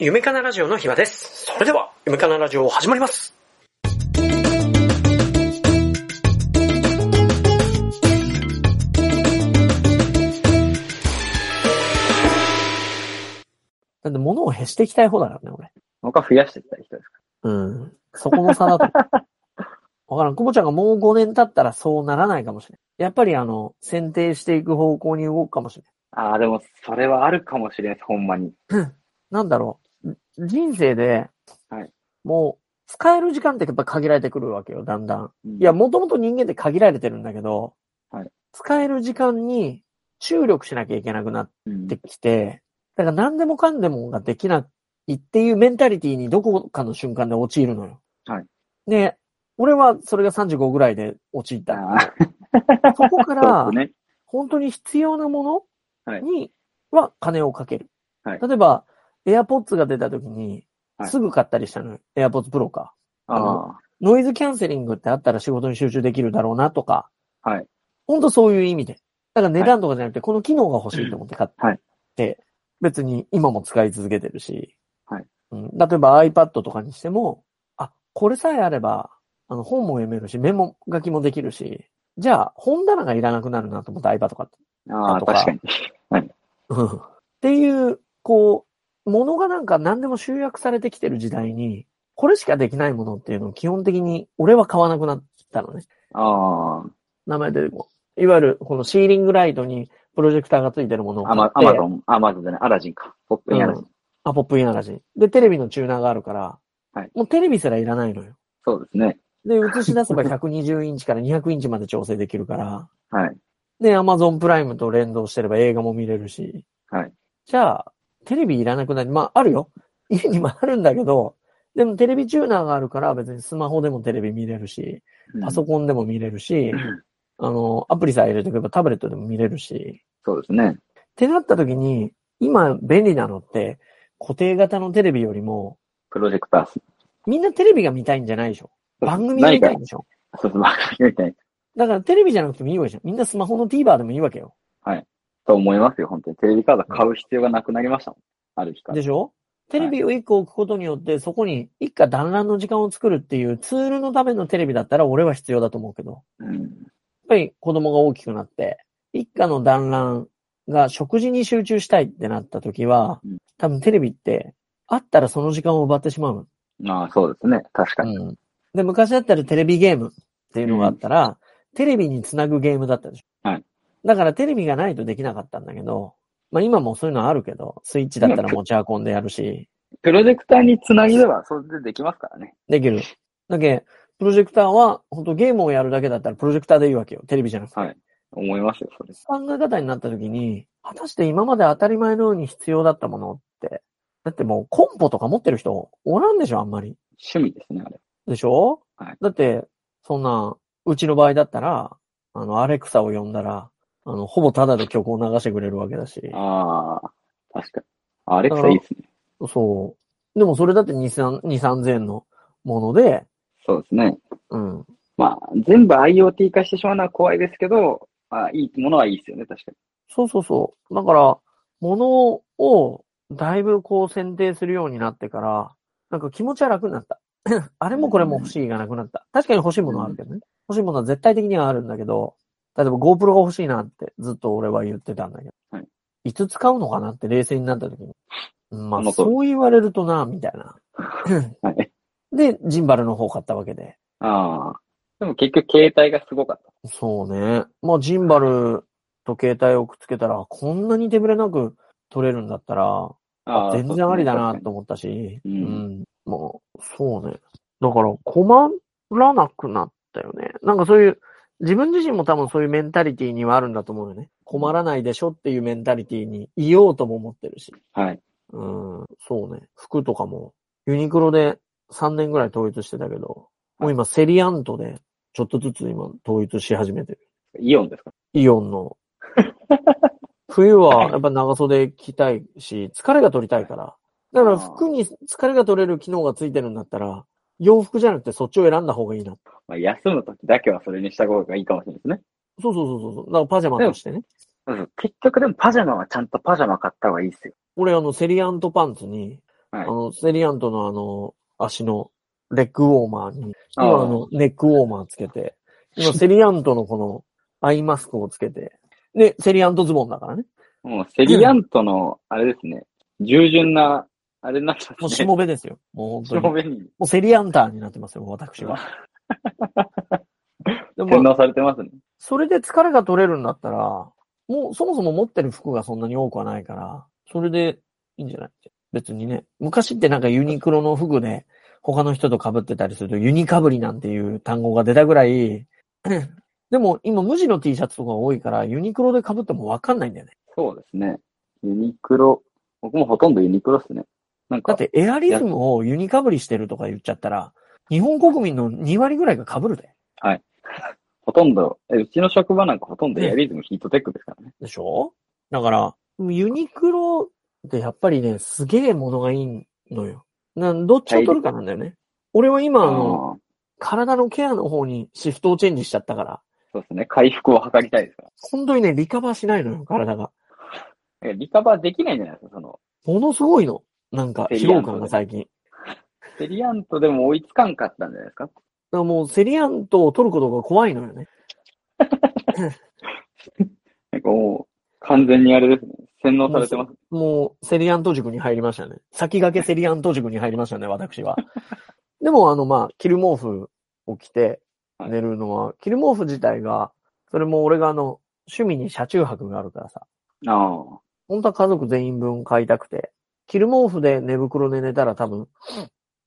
夢かなラジオの暇です。それでは、夢かなラジオ始まります。だって物を減していきたい方だからね、俺。僕は増やしていった人ですか？うん。そこの差だと。わからん。くぼちゃんがもう5年経ったらそうならないかもしれない。やっぱりあの、選定していく方向に動くかもしれああ、でも、それはあるかもしれないです、ほんまに。ない。なんだろう。人生で、はいもう、使える時間ってやっぱ限られてくるわけよ、だんだん。うんいや、、もともと人間って限られてるんだけど、はい使える時間に注力しなきゃいけなくなっうんてきて、だから何でもかんでもができないっていうメンタリティにどこかの瞬間で陥るのよ。はい。で、俺はそれが35ぐらいで陥った。あ そこかあ、ら。本当に必要なものはいには金をかける。はい例えば、AirPods が出た時には、いすぐ買ったりしたのよ。AirPods Pro か。あノイズキャンセリングってあったら仕事に集中できるだろうなとか、あ、はい。本当そういう意味で。だから値段とかじゃなくて、この機能が欲しいと思って買って、はい別に今も使い続けてるし、はいうん、例えば iPad とかにしても、あ、これさえあれば、あの本も読めるし、メモ書きもできるし、じゃあ本棚がいらなくなるなと思って iPad 買って。ああ、確かに。うんっていう、こう、ものがなんか何でも集約されてきてる時代に、これしかできないものっていうのを基本的に俺は買わなくなったのね。あ名前出てこういわゆるこのシーリングライトにプロジェクターがついてるものをアマアマゾン、アマゾンじゃない、アラジンか。ポップインアラジン。あ、ポップインアラジン。で、テレビのチューナーがあるから、はいもうテレビすらいらないのよ。そうですね。で、映し出せば120インチから200インチまで調整できるから、はい。で、Amazon プライムと連動してれば映画も見れるし、はい。じゃあ、テレビいらなくなり、まあ、あるよ。家にもあるんだけど、でもテレビチューナーがあるから別にスマホでもテレビ見れるし、パソン。コンでも見れるし、う んあの、アプリさえ入れておけばタブレットでも見れるし、そうですね。ってなった時に、今便利なのって、固定型のテレビよりも、プロジェクタース。みんなテレビが見たいんじゃないでしょ番組が見たいんでしょそうそう、番組みたいだからテレビじゃなくてもいいわけじゃん。みんなスマホの TVer でもいいわけよ。と思いますよ、本当に。テレビカード買う必要がなくなりましたもん。ある日からで。しょ？テレビを1個置くことによって、そこに一家団らんの時間を作るっていうツールのためのテレビだったら俺は必要だと思うけど、やっうん。ぱり子供が大きくなって、一家の団らんが食事に集中したいってなった時はうん、多分テレビって、あったらその時間を奪ってしまう。まあ、そうですね。確かに。うん。で、昔だったらテレビゲームっていうのがあったら、テレビにつなぐゲームだったでしょ？はい。だからテレビがないとできなかったんだけど、まあ今もそういうのあるけど、スイッチだったら持ち運んでやるし、プロジェクターにつなぎれば、それでできますからね。できる。だけプロジェクターは、本当ゲームをやるだけだったらプロジェクターでいいわけよ。テレビじゃなくて。はい思いますよ、それ。考え方になった時に、果たして今まで当たり前のように必要だったものって、だってもうコンポとか持ってる人おらんでしょ、あんまり。趣味ですね、あれ。でしょ？はいだって、そんな、うちの場合だったら、あの、アレクサを呼んだら、あの、ほぼタダで曲を流してくれるわけだし。ああ、確かに。あアレクサいいですね。そう。でもそれだって2、3、2 3000円のもので、そうですね。うん。まあ、全部 IoT 化してしまうのは怖いですけど、まあ、いいものはいいですよね、確かそうそうそう。だから、ものをだいぶこう選定するようになってから、なんか気持ちは楽になった。あれもこれも欲しいがなくなった。確かに欲しいものはあるけどね。欲しいものは絶対的にはあるんだけど、例えば GoPro が欲しいなってずっと俺は言ってたんだけど。はい。いつ使うのかなって冷静になった時に。うんまあ、そう言われるとな、みたいな。に。はい。で、ジンバルの方買ったわけで。ああ。でも結局携帯がすごかった。そうね。まあ、ジンバルと携帯をくっつけたら、こんなに手ぶれなく撮れるんだったら、ああ全然ありだなと思ったし、うんうん。もう、そうね。だから、困らなくなったよね。なんかそういう、自分自身も多分そういうメンタリティにはあるんだと思うよね。困らないでしょっていうメンタリティにいようとも思ってるし。はい。うん、そうね。服とかも、ユニクロで3年ぐらい統一してたけど、もう今セリアントで、ちょっとずつ今統一し始めてる。イオンですか？イオンの。冬はやっぱ長袖着たいし、疲れが取りたいから。だから服に疲れが取れる機能がついてるんだったら、洋服じゃなくてそっちを選んだ方がいいな。まあ、休むときだけはそれにした方がいいかもしれないですね。そうそうそうそう。だからパジャマとしてね。うん結局でもパジャマはちゃんとパジャマ買った方がいいですよ。俺あのセリアントパンツに、はいあの、セリアントのあの、足のレッグウォーマーに、今あの、ネックウォーマーつけて、今セリアントのこのアイマスクをつけて、で、セリアントズボンだからね。もうセリアントの、あれですね、従順な、あれになってもうますね。しもべですよ。もう本当に。もしもべにうセリアンターになってますよ、私は。でも、洗脳されてますね。それで疲れが取れるんだったら、もうそもそも持ってる服がそんなに多くはないから、それでいいんじゃない？別にね。昔ってなんかユニクロの服で他の人と被ってたりするとユニかぶりなんていう単語が出たぐらい、でも今無地の T シャツとか多いからユニクロで被ってもわかんないんだよね。そうですね。ユニクロ。僕もほとんどユニクロっすね。なんか、だってエアリズムをユニかぶりしてるとか言っちゃったら、日本国民の2割ぐらいが被るで。ほとんど、えうちの職場なんかほとんどエアリズムヒートテックですからね。でしょ？だから、ユニクロってやっぱりね、すげえものがいいのよ。などっちを取るかなんだよね。俺は今、あの、体のケアの方にシフトをチェンジしちゃったから、そうですね。回復を図りたいですから。本当にね、リカバーしないのよ、体が。えリカバーできないんじゃないですか、その、ものすごいの。なんか、疲労感が最近。だかセリアントでも追いつかんかったんじゃないですか？らもう、セリアントを取ることが怖いのよね。なんかもう、完全にあれですね。洗脳されてます。もう、セリアント塾に入りましたね。先駆けセリアント塾に入りましたね、私は。でも、あの、まあ、キル毛布を着てはい寝るのは、キル毛布自体が、それも俺があの、趣味に車中泊があるからさ、ああ。本当は家族全員分買いたくて、キル毛布で寝袋で寝たら多分、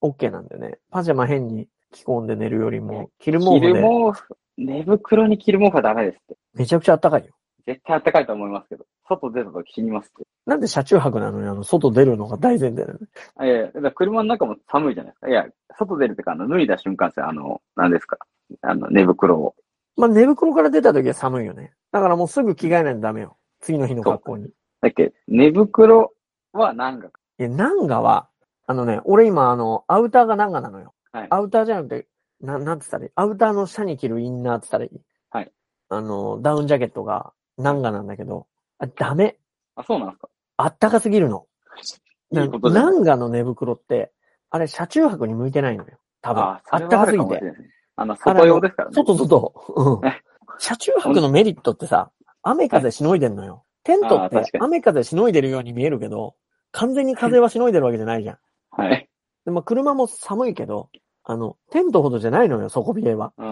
OK なんだよね。パジャマ変に着込んで寝るよりも、キル毛着る布で毛布、寝袋に着る毛布はダメですって。めちゃくちゃ暖かいよ。絶対暖かいと思いますけど。外出た時死にますって。なんで車中泊なのにあの、外出るのが大前提なの？ね。あいやいや、車の中も寒いじゃないですか。いや、外出るってか、あの、脱いだ瞬間ですよ。あの、何ですか。あの、寝袋を。まあ、寝袋から出た時は寒いよね。だからもうすぐ着替えないとダメよ。次の日の格好に。だっけ、寝袋は何が、いや、ナンガは、あのね、俺今あの、アウターがナンガなのよ。はいアウターじゃなくて、な、なんつったらいい？アウターの下に着るインナーって言ったらいい？はい。あの、ダウンジャケットがナンガなんだけど、あ、ダメ。あ、そうなんですか。あったかすぎるの。いいことじゃないナンガの寝袋って、あれ、車中泊に向いてないのよ。多分。ああそれはあるったかすぎて。かもしれない。あの、外用ですからね。外外。うん。車中泊のメリットってさ、雨風しのいでんのよ。テントってあー確かに雨風しのいでるように見えるけど、完全に風はしのいでるわけじゃないじゃん。はい。でまあ、車も寒いけど、あの、テントほどじゃないのよ、底冷えは。うん。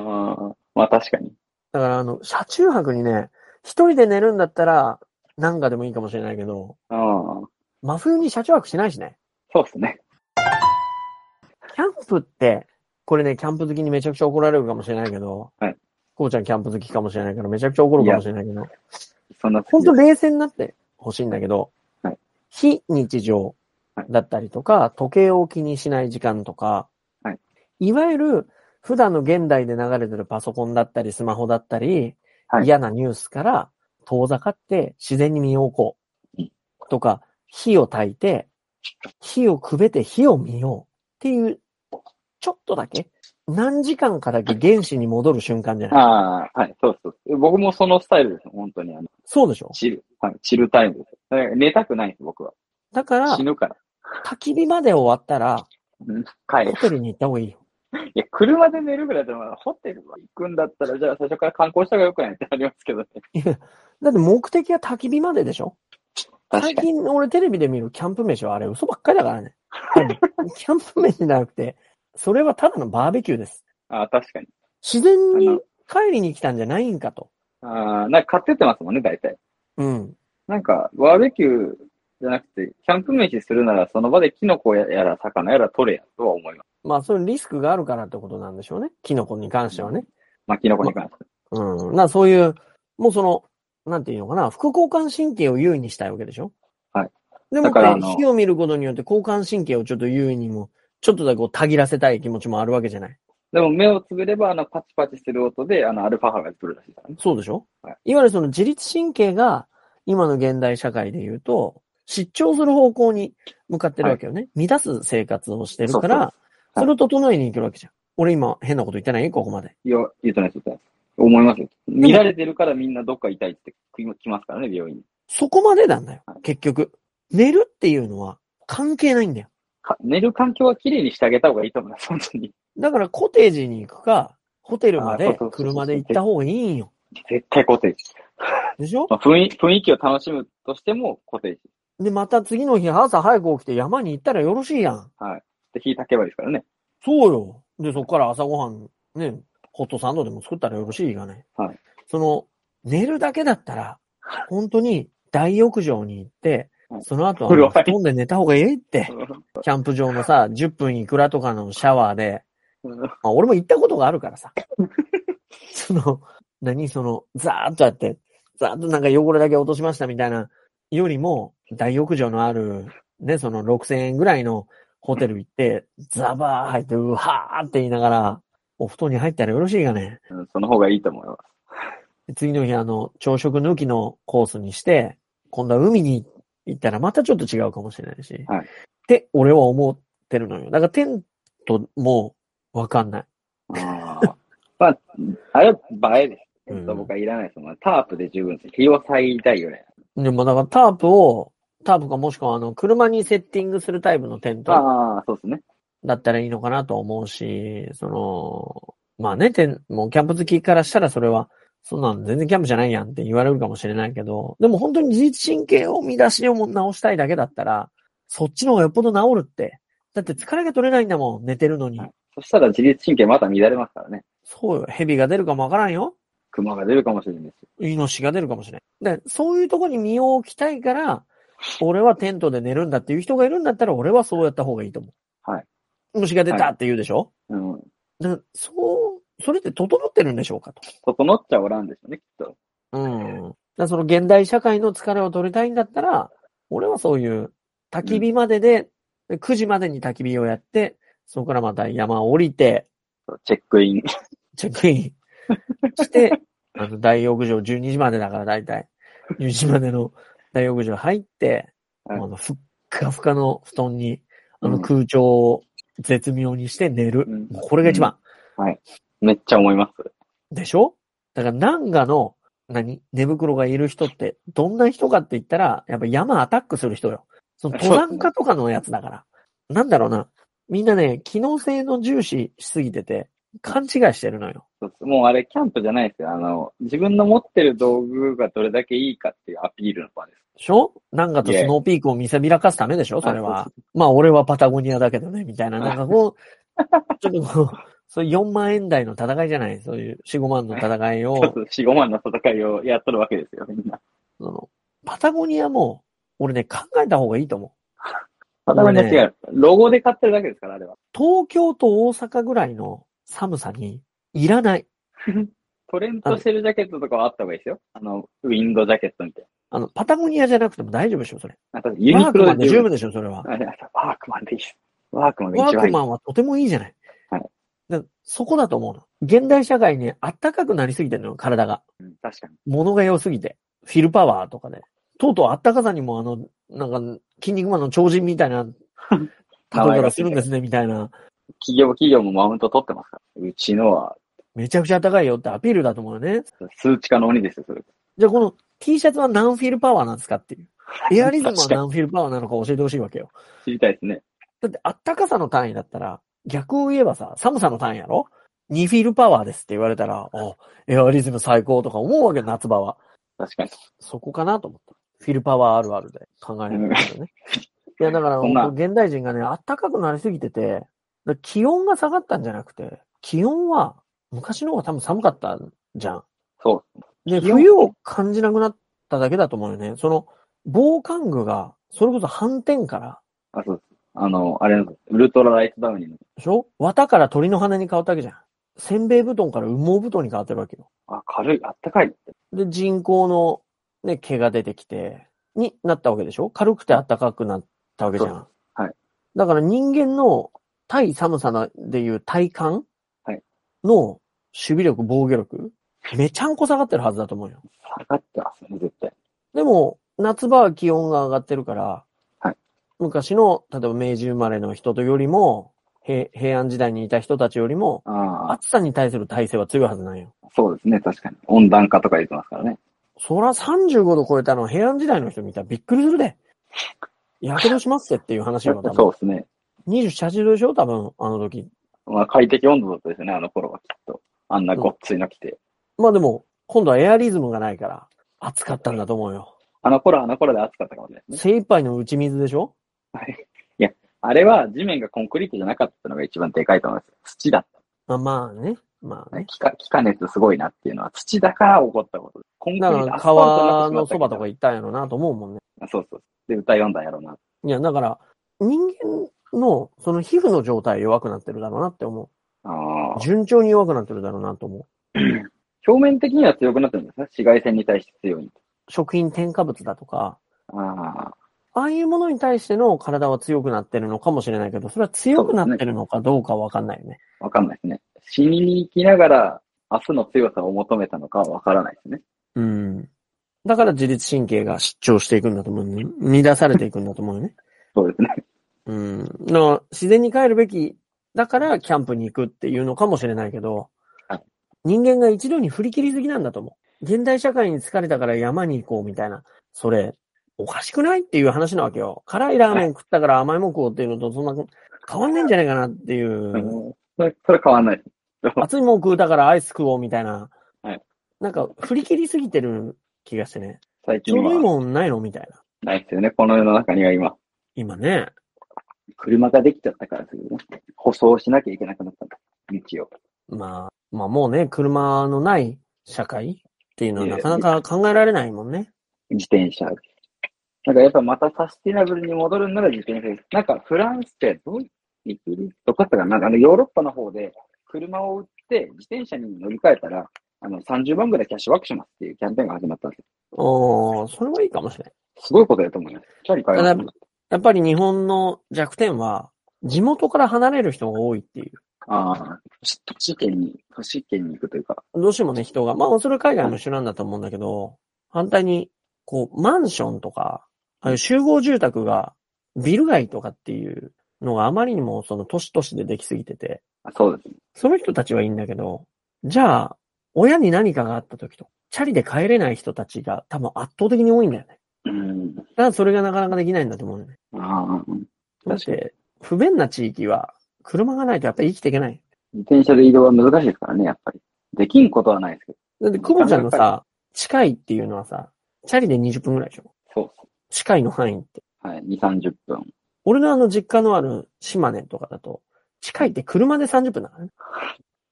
まあ確かに。だから、あの、車中泊にね、一人で寝るんだったら、なんかでもいいかもしれないけど、うん。真冬に車中泊しないしね。そうですね。キャンプって、これね、キャンプ好きにめちゃくちゃ怒られるかもしれないけど、はい。こうちゃんキャンプ好きかもしれないから、めちゃくちゃ怒るかもしれないけど、そんな本当冷静になってほしいんだけど、はい非日常だったりとか、時計を気にしない時間とか、はいいわゆる普段の現代で流れてるパソコンだったり、スマホだったり、はい嫌なニュースから遠ざかって自然に身を置こうう。とか、火を焚いて、火をくべて火を見ようっていう、ちょっとだけ、何時間かだけ原始に戻る瞬間じゃないああ、はい、そうそう。僕もそのスタイルです。本当に。あの、そうでしょ？チル。はい、チルタイム寝たくないんです、僕は。だから死、ぬから。焚き火まで終わったら、うん帰るホ。テルに行った方がいいよ。いや、車で寝るぐらいだったら、ホテルは行くんだったら、じゃあ最初から観光した方がよくないってありますけどね。だって目的は焚き火まででしょ？最近俺テレビで見るキャンプ飯はあれ嘘ばっかりだからね。キャンプ飯じゃなくて、それはただのバーベキューです。ああ、確かに。自然に帰りに来たんじゃないんかと。ああ、なんか買ってってますもんね、大体。うん。なんか、バーベキューじゃなくて、キャンプ飯するなら、その場でキノコやら魚やら取れやとは思います。まあ、そういうリスクがあるからってことなんでしょうね。キノコに関してはね。まあ、キノコに関して。うん。な、そういう、もうその、なんていうのかな、副交感神経を優位にしたいわけでしょはい。でも火を見ることによって交感神経をちょっと優位にも、ちょっとだけこう、たぎらせたい気持ちもあるわけじゃない。でも目をつぶれば、あの、パチパチする音で、あの、アルファ波が来るらしいからね。そうでしょ、はいい、わゆるその自律神経が、今の現代社会で言うと、失調する方向に向かってるわけよね。乱す生活をしてるから、それを整えに行けるわけじゃん。俺今変なこと言ってない？ここまで。いや、言うとないです、言うとない。思いますよ。見られてるからみんなどっか痛いって来ますからね、病院に。そこまでなんだよはい。結局。寝るっていうのは関係ないんだよ。か寝る環境は綺麗にしてあげた方がいいと思います、本当に。だからコテージに行くか、ホテルまで車で行った方がいいんよ。絶対コテージ。でしょ？まあ、雰囲雰囲気を楽しむとしてもコテージ。で、また次の日朝早く起きて山に行ったらよろしいやん。で、火炊けばいいですからね。そうよ。で、そこから朝ごはん、ね、ホットサンドでも作ったらよろしいがね。はい。その、寝るだけだったら、本当に大浴場に行ってはい、その後布団で寝た方がいいって。キャンプ場のさ、10分いくらとかのシャワーで、まあ、俺も行ったことがあるからさ。その、何？その、ザーッとやって、ザーッとなんか汚れだけ落としましたみたいな、よりも、大浴場のある、ね、その6000円ぐらいのホテル行って、ザバー入って、うはーって言いながら、お布団に入ったらよろしいがね。うんその方がいいと思います。で次の日、あの、朝食抜きのコースにして、今度は海に行ったらまたちょっと違うかもしれないし。はいって、俺は思ってるのよ。だからテントもわかんない。あーまあ、あれは映えです。うんえっと、僕はいらないです。まあタープで十分です。日を最大ぐらい。でもだからタープを、タープかもしくはあの、車にセッティングするタイプのテントああ、そうですね。だったらいいのかなと思うし、その、まあね、テン、もうキャンプ好きからしたらそれは、そんなん全然キャンプじゃないやんって言われるかもしれないけど、でも本当に自律神経を乱しをも直したいだけだったら、そっちの方がよっぽど治るって。だって疲れが取れないんだもん、寝てるのに。はいそしたら自律神経また乱れますからね。そうよ、蛇が出るかもわからんよ。熊が出るかもしれないノシシが出るかもしれない。で、そういうとこに身を置きたいから、俺はテントで寝るんだっていう人がいるんだったら、俺はそうやった方がいいと思う。はい。虫が出たって言うでしょ、うん。でそう、それって整ってるんでしょうかと。整っちゃおらんでしょうね、きっと。うん。だその現代社会の疲れを取りたいんだったら、俺はそういう焚き火までで、で9時までに焚き火をやって、そこからまた山を降りて、チェックイン。チェックインして、あの、大浴場12時までだから大体、12時までの大浴場入って、はいあの、ふっかふかの布団に、あうんの空調を絶妙にして寝る。うんこれが一番。めっちゃ思います。でしょ？だから、南賀の、何？寝袋がいる人って、どんな人かって言ったら、やっぱ山アタックする人よ。その登山家とかのやつだから。なんだろうな。みんなね、機能性の重視しすぎてて、勘違いしてるのよ。もうあれ、キャンプじゃないですよ。あの、自分の持ってる道具がどれだけいいかっていうアピールの場です。でしょ？なんかとスノーピークを見せびらかすためでしょ？それは。まあ俺はパタゴニアだけどね、みたいな。なんかこう、ちょっとこう、そういう4万円台の戦いじゃない？そういう4、5万の戦いちょっを、と4、5万の戦いをやっとるわけですよ、みんな。その、パタゴニアも、俺ね、考えた方がいいと思う。パタゴニア違う。ロゴで買ってるだけですから、あれは。東京と大阪ぐらいの寒さにいらない。トレントシェルジャケットとかはあった方がいいですよ。あの、ウィンドジャケットみたいあの、パタゴニアじゃなくても大丈夫でしょ、それ。な。あとユニワークマンでクロで十分。でしょ、それは。ワークマンでいいです。ワークマンがワーク一番いい。マンはとてもいいじゃない。はいでそこだと思うの。現代社会にあったかくなりすぎてるのよ、体が。うん確かに。物が良すぎて。フィルパワーとかで。とうとうあったかさにもあの、なんか、筋肉マンの超人みたいな、例え方するんですね、みたいな。企業、企業もマウント取ってますから。うちのは、めちゃくちゃ暖かいよってアピールだと思うよね。数値化の鬼ですよ、それ。じゃあこの T シャツは何フィルパワーなんですかっていう。エアリズムは何フィルパワーなのか教えてほしいわけよ。知りたいですね。だってあったかさの単位だったら、逆を言えばさ、寒さの単位やろ ?2 フィルパワーですって言われたら、あ、エアリズム最高とか思うわけよ、夏場は。確かに。そこかなと思った。フィルパワーあるあるで考えるんだけどね。いや、だから、現代人がね、暖かくなりすぎてて、気温が下がったんじゃなくて、気温は昔の方が多分寒かったじゃん。そう。で、冬を感じなくなっただけだと思うよね。その、防寒具が、それこそ反転から、あ、そう。あの、あれの、ウルトラライトダウニーの。でしょ？綿から鳥の羽に変わったわけじゃん。せんべい布団から羽毛布団に変わってるわけよ。あ、軽い、あったかい。で、人工のね、毛が出てきて、になったわけでしょ？軽くて暖かくなったわけじゃん。はい。だから人間の対寒さのでいう体感はいの守備力、防御力、めちゃんこ下がってるはずだと思うよ。下がってますね、絶対。でも、夏場は気温が上がってるから、はい昔の、例えば明治生まれの人とよりも、平平安時代にいた人たちよりも、ああ、暑さに対する耐性は強いはずなんよ。そうですね、確かに。温暖化とか言ってますからね。そら35度超えたの平安時代の人見たらびっくりするで。やけどしますってっていう話よ、多分そうですね。27、8度でしょ多分、あの時。まあ快適温度だったですよね、あの頃はきっと。あんなごっついの着て。まあでも、今度はエアリズムがないから、暑かったんだと思うよ。あの頃はあの頃で暑かったかもしれないですね。精一杯の打ち水でしょ？はい。いや、あれは地面がコンクリートじゃなかったのが一番でかいと思いますよ。土だっまあまあね。まあた。ね。気化、気化熱すごいなっていうのは土だから起こったことです。コンクリート川のそばとか行ったんやろなと思うもんね。そうそう。で、歌い読んだんやろうな。いや、だから、人間の、その皮膚の状態弱くなってるだろうなって思ああう。。順調に弱くなってるだろうなと思 表面的には強くなってるんですね。紫外線に対して強い。う。食品添加物だとか、ああ。ああいうものに対しての体は強くなってるのかもしれないけど、それは強くなってるのかどうかはわかんないよね。わかんないですね。死にに行きながら、明日の強さを求めたのかはわからないですね。うん。だから自律神経が失調していくんだと思うね。乱されていくんだと思うよね。そうですね。うん。だから自然に帰るべき、だからキャンプに行くっていうのかもしれないけどはい、人間が一度に振り切りすぎなんだと思う。現代社会に疲れたから山に行こうみたいな。それ、おかしくないっていう話なわけよ。辛いラーメン食ったから甘いもん食おうっていうのとそんな変わんないんじゃないかなっていう。うんそれ、それ変わんない。熱いもん食うたからアイス食おうみたいな。はいなんか振り切りすぎてる気がしてね。最近ちょうどいいはもんないのみたいな。ないですよね。この世の中には今、今ね。車ができちゃったからですけどね。舗装しなきゃいけなくなったんだ。道を。まあ、まあもうね、車のない社会っていうのはなかなか考えられないもんね。自転車。なんかやっぱまたサスティナブルに戻るんなら自転車。なんかフランスってどうイギリスどこだったかななんかあのヨーロッパの方で車を売って自転車に乗り換えたら、あの30万ぐらいキャッシュバックしますっていうキャンペーンが始まったんですよ。おーそれはいいかもしれない。すごいことだと思います。チャリ買います。やっぱり日本の弱点は、地元から離れる人が多いっていう。ああ、都市圏に、都市圏に行くというか。どうしてもね、人が、まあ、それ海外も一緒なんだと思うんだけど、反対に、こう、マンションとか、ああいう集合住宅が、ビル街とかっていうのがあまりにもその都市都市でできすぎてて、あそうですね。その人たちはいいんだけど、じゃあ、親に何かがあった時と、チャリで帰れない人たちが多分圧倒的に多いんだよね。うん。だからそれがなかなかできないんだと思うよね。ああ、だって、不便な地域は、車がないとやっぱり生きていけない。自転車で移動は難しいですからね、やっぱり。できんことはないですけど。だって、久保ちゃんのさ、近いっていうのはさ、チャリで20分ぐらいでしょそうそ近いの範囲って。う。はい。2、30分。俺のあの実家のある島根とかだと、近いって車で30分だからね。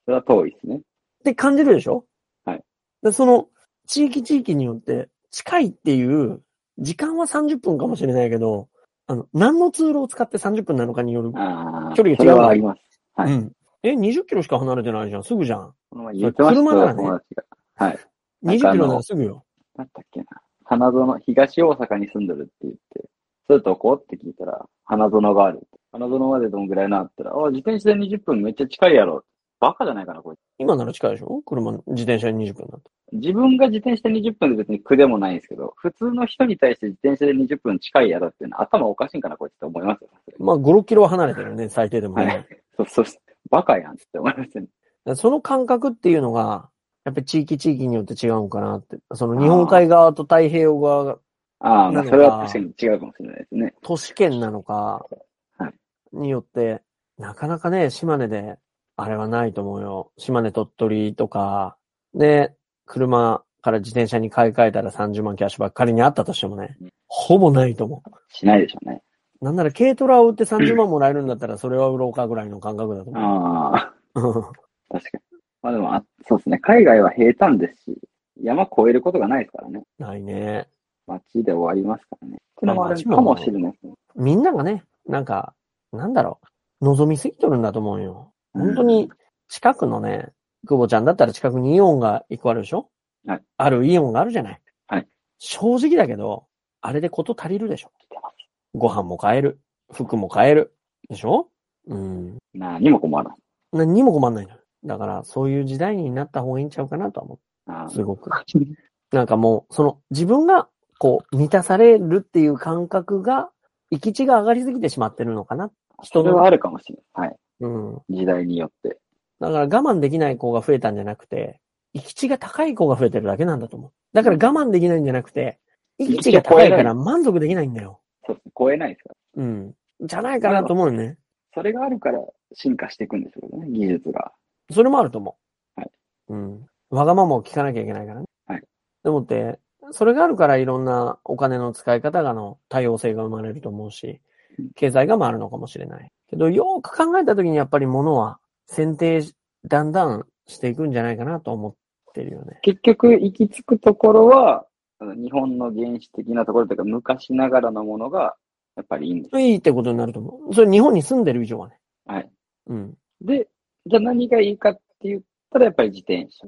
それは遠いですね。って感じるでしょ？はい。で、その、地域地域によって、近いっていう、時間は30分かもしれないけど、あの、何の通路を使って30分なのかによる。距離が違うそれはあります。はいうん。え、20キロしか離れてないじゃん。すぐじゃん。車ならね。はい。20キロならすぐよ。なんだっけな。花園、東大阪に住んでるって言って、それどこ？って聞いたら、花園がある。花園までどんぐらいなって言ったら、あ、自転車で20分めっちゃ近いやろ。バカじゃないかな、こいつ。今なら近いでしょ？車、自転車に20分だと。自分が自転車で20分で別に苦でもないんですけど、普通の人に対して自転車で20分近いやろっていうのは頭おかしいんかな、こいつって思いますよ。まあ、5、6キロは離れてるよね、最低でもね。はい。そうそう。バカやんって思いますよね。その感覚っていうのが、やっぱり地域地域によって違うのかなって。その日本海側と太平洋側がああ、まあ、それは確かに違うかもしれないですね。都市圏なのかはい、によって、なかなかね、島根で、あれはないと思うよ。島根鳥取とか、で、車から自転車に買い替えたら30万キャッシュバック仮にあったとしてもねうん、ほぼないと思しないでしょうね。う。なんなら軽トラを売って30万もらえるんだったら、それは売ろうかぐらいの感覚だと思ああ、う。確かに。まあでも、あそうですね。海外は平坦ですし、山越えることがないですからね。ないね。街で終わりますからね。ってのもあるかもしれないですね。みんながね、なんか、なんだろう、望みすぎとるんだと思うよ。本当に、近くのね、久保ちゃんだったら近くにイオンが一個あるでしょ？はい。あるイオンがあるじゃない？はい。正直だけど、あれでこと足りるでしょ？ご飯も買える。服も買える。でしょ？うん。何も困らん。何にも困んないのよ。だから、そういう時代になった方がいいんちゃうかなとは思あう。すごく。なんかもう、その、自分が、こう、満たされるっていう感覚が、行き地が上がりすぎてしまってるのかな。人のそれはあるかもしれない。はい。うん。時代によって。だから我慢できない子が増えたんじゃなくて、行き地が高い子が増えてるだけなんだと思う。だから我慢できないんじゃなくて、行き地が高いから満足できないんだよ。そうですね。超えないですかうん。じゃないかなと思うよね。それがあるから進化していくんですよね、技術が。それもあると思う。はい。うん。わがままを聞かなきゃいけないからね。はい。でもって、それがあるからいろんなお金の使い方がの多様性が生まれると思うしうん、経済が回るのかもしれない。けど、よく考えたときにやっぱり物は選定しだんだんしていくんじゃないかなと思ってるよね。結局、行き着くところは、日本の原始的なところというか、昔ながらのものが、やっぱりいいんです。いいってことになると思う。それ日本に住んでる以上はね。はい。うん。で、じゃあ何がいいかって言ったら、やっぱり自転車。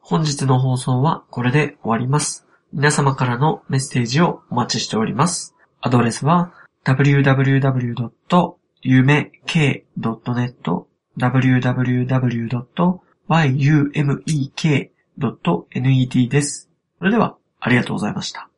本日の放送はこれで終わります。皆様からのメッセージをお待ちしております。アドレスは www.yumek.net www.yumek.net です。それでは、ありがとうございました。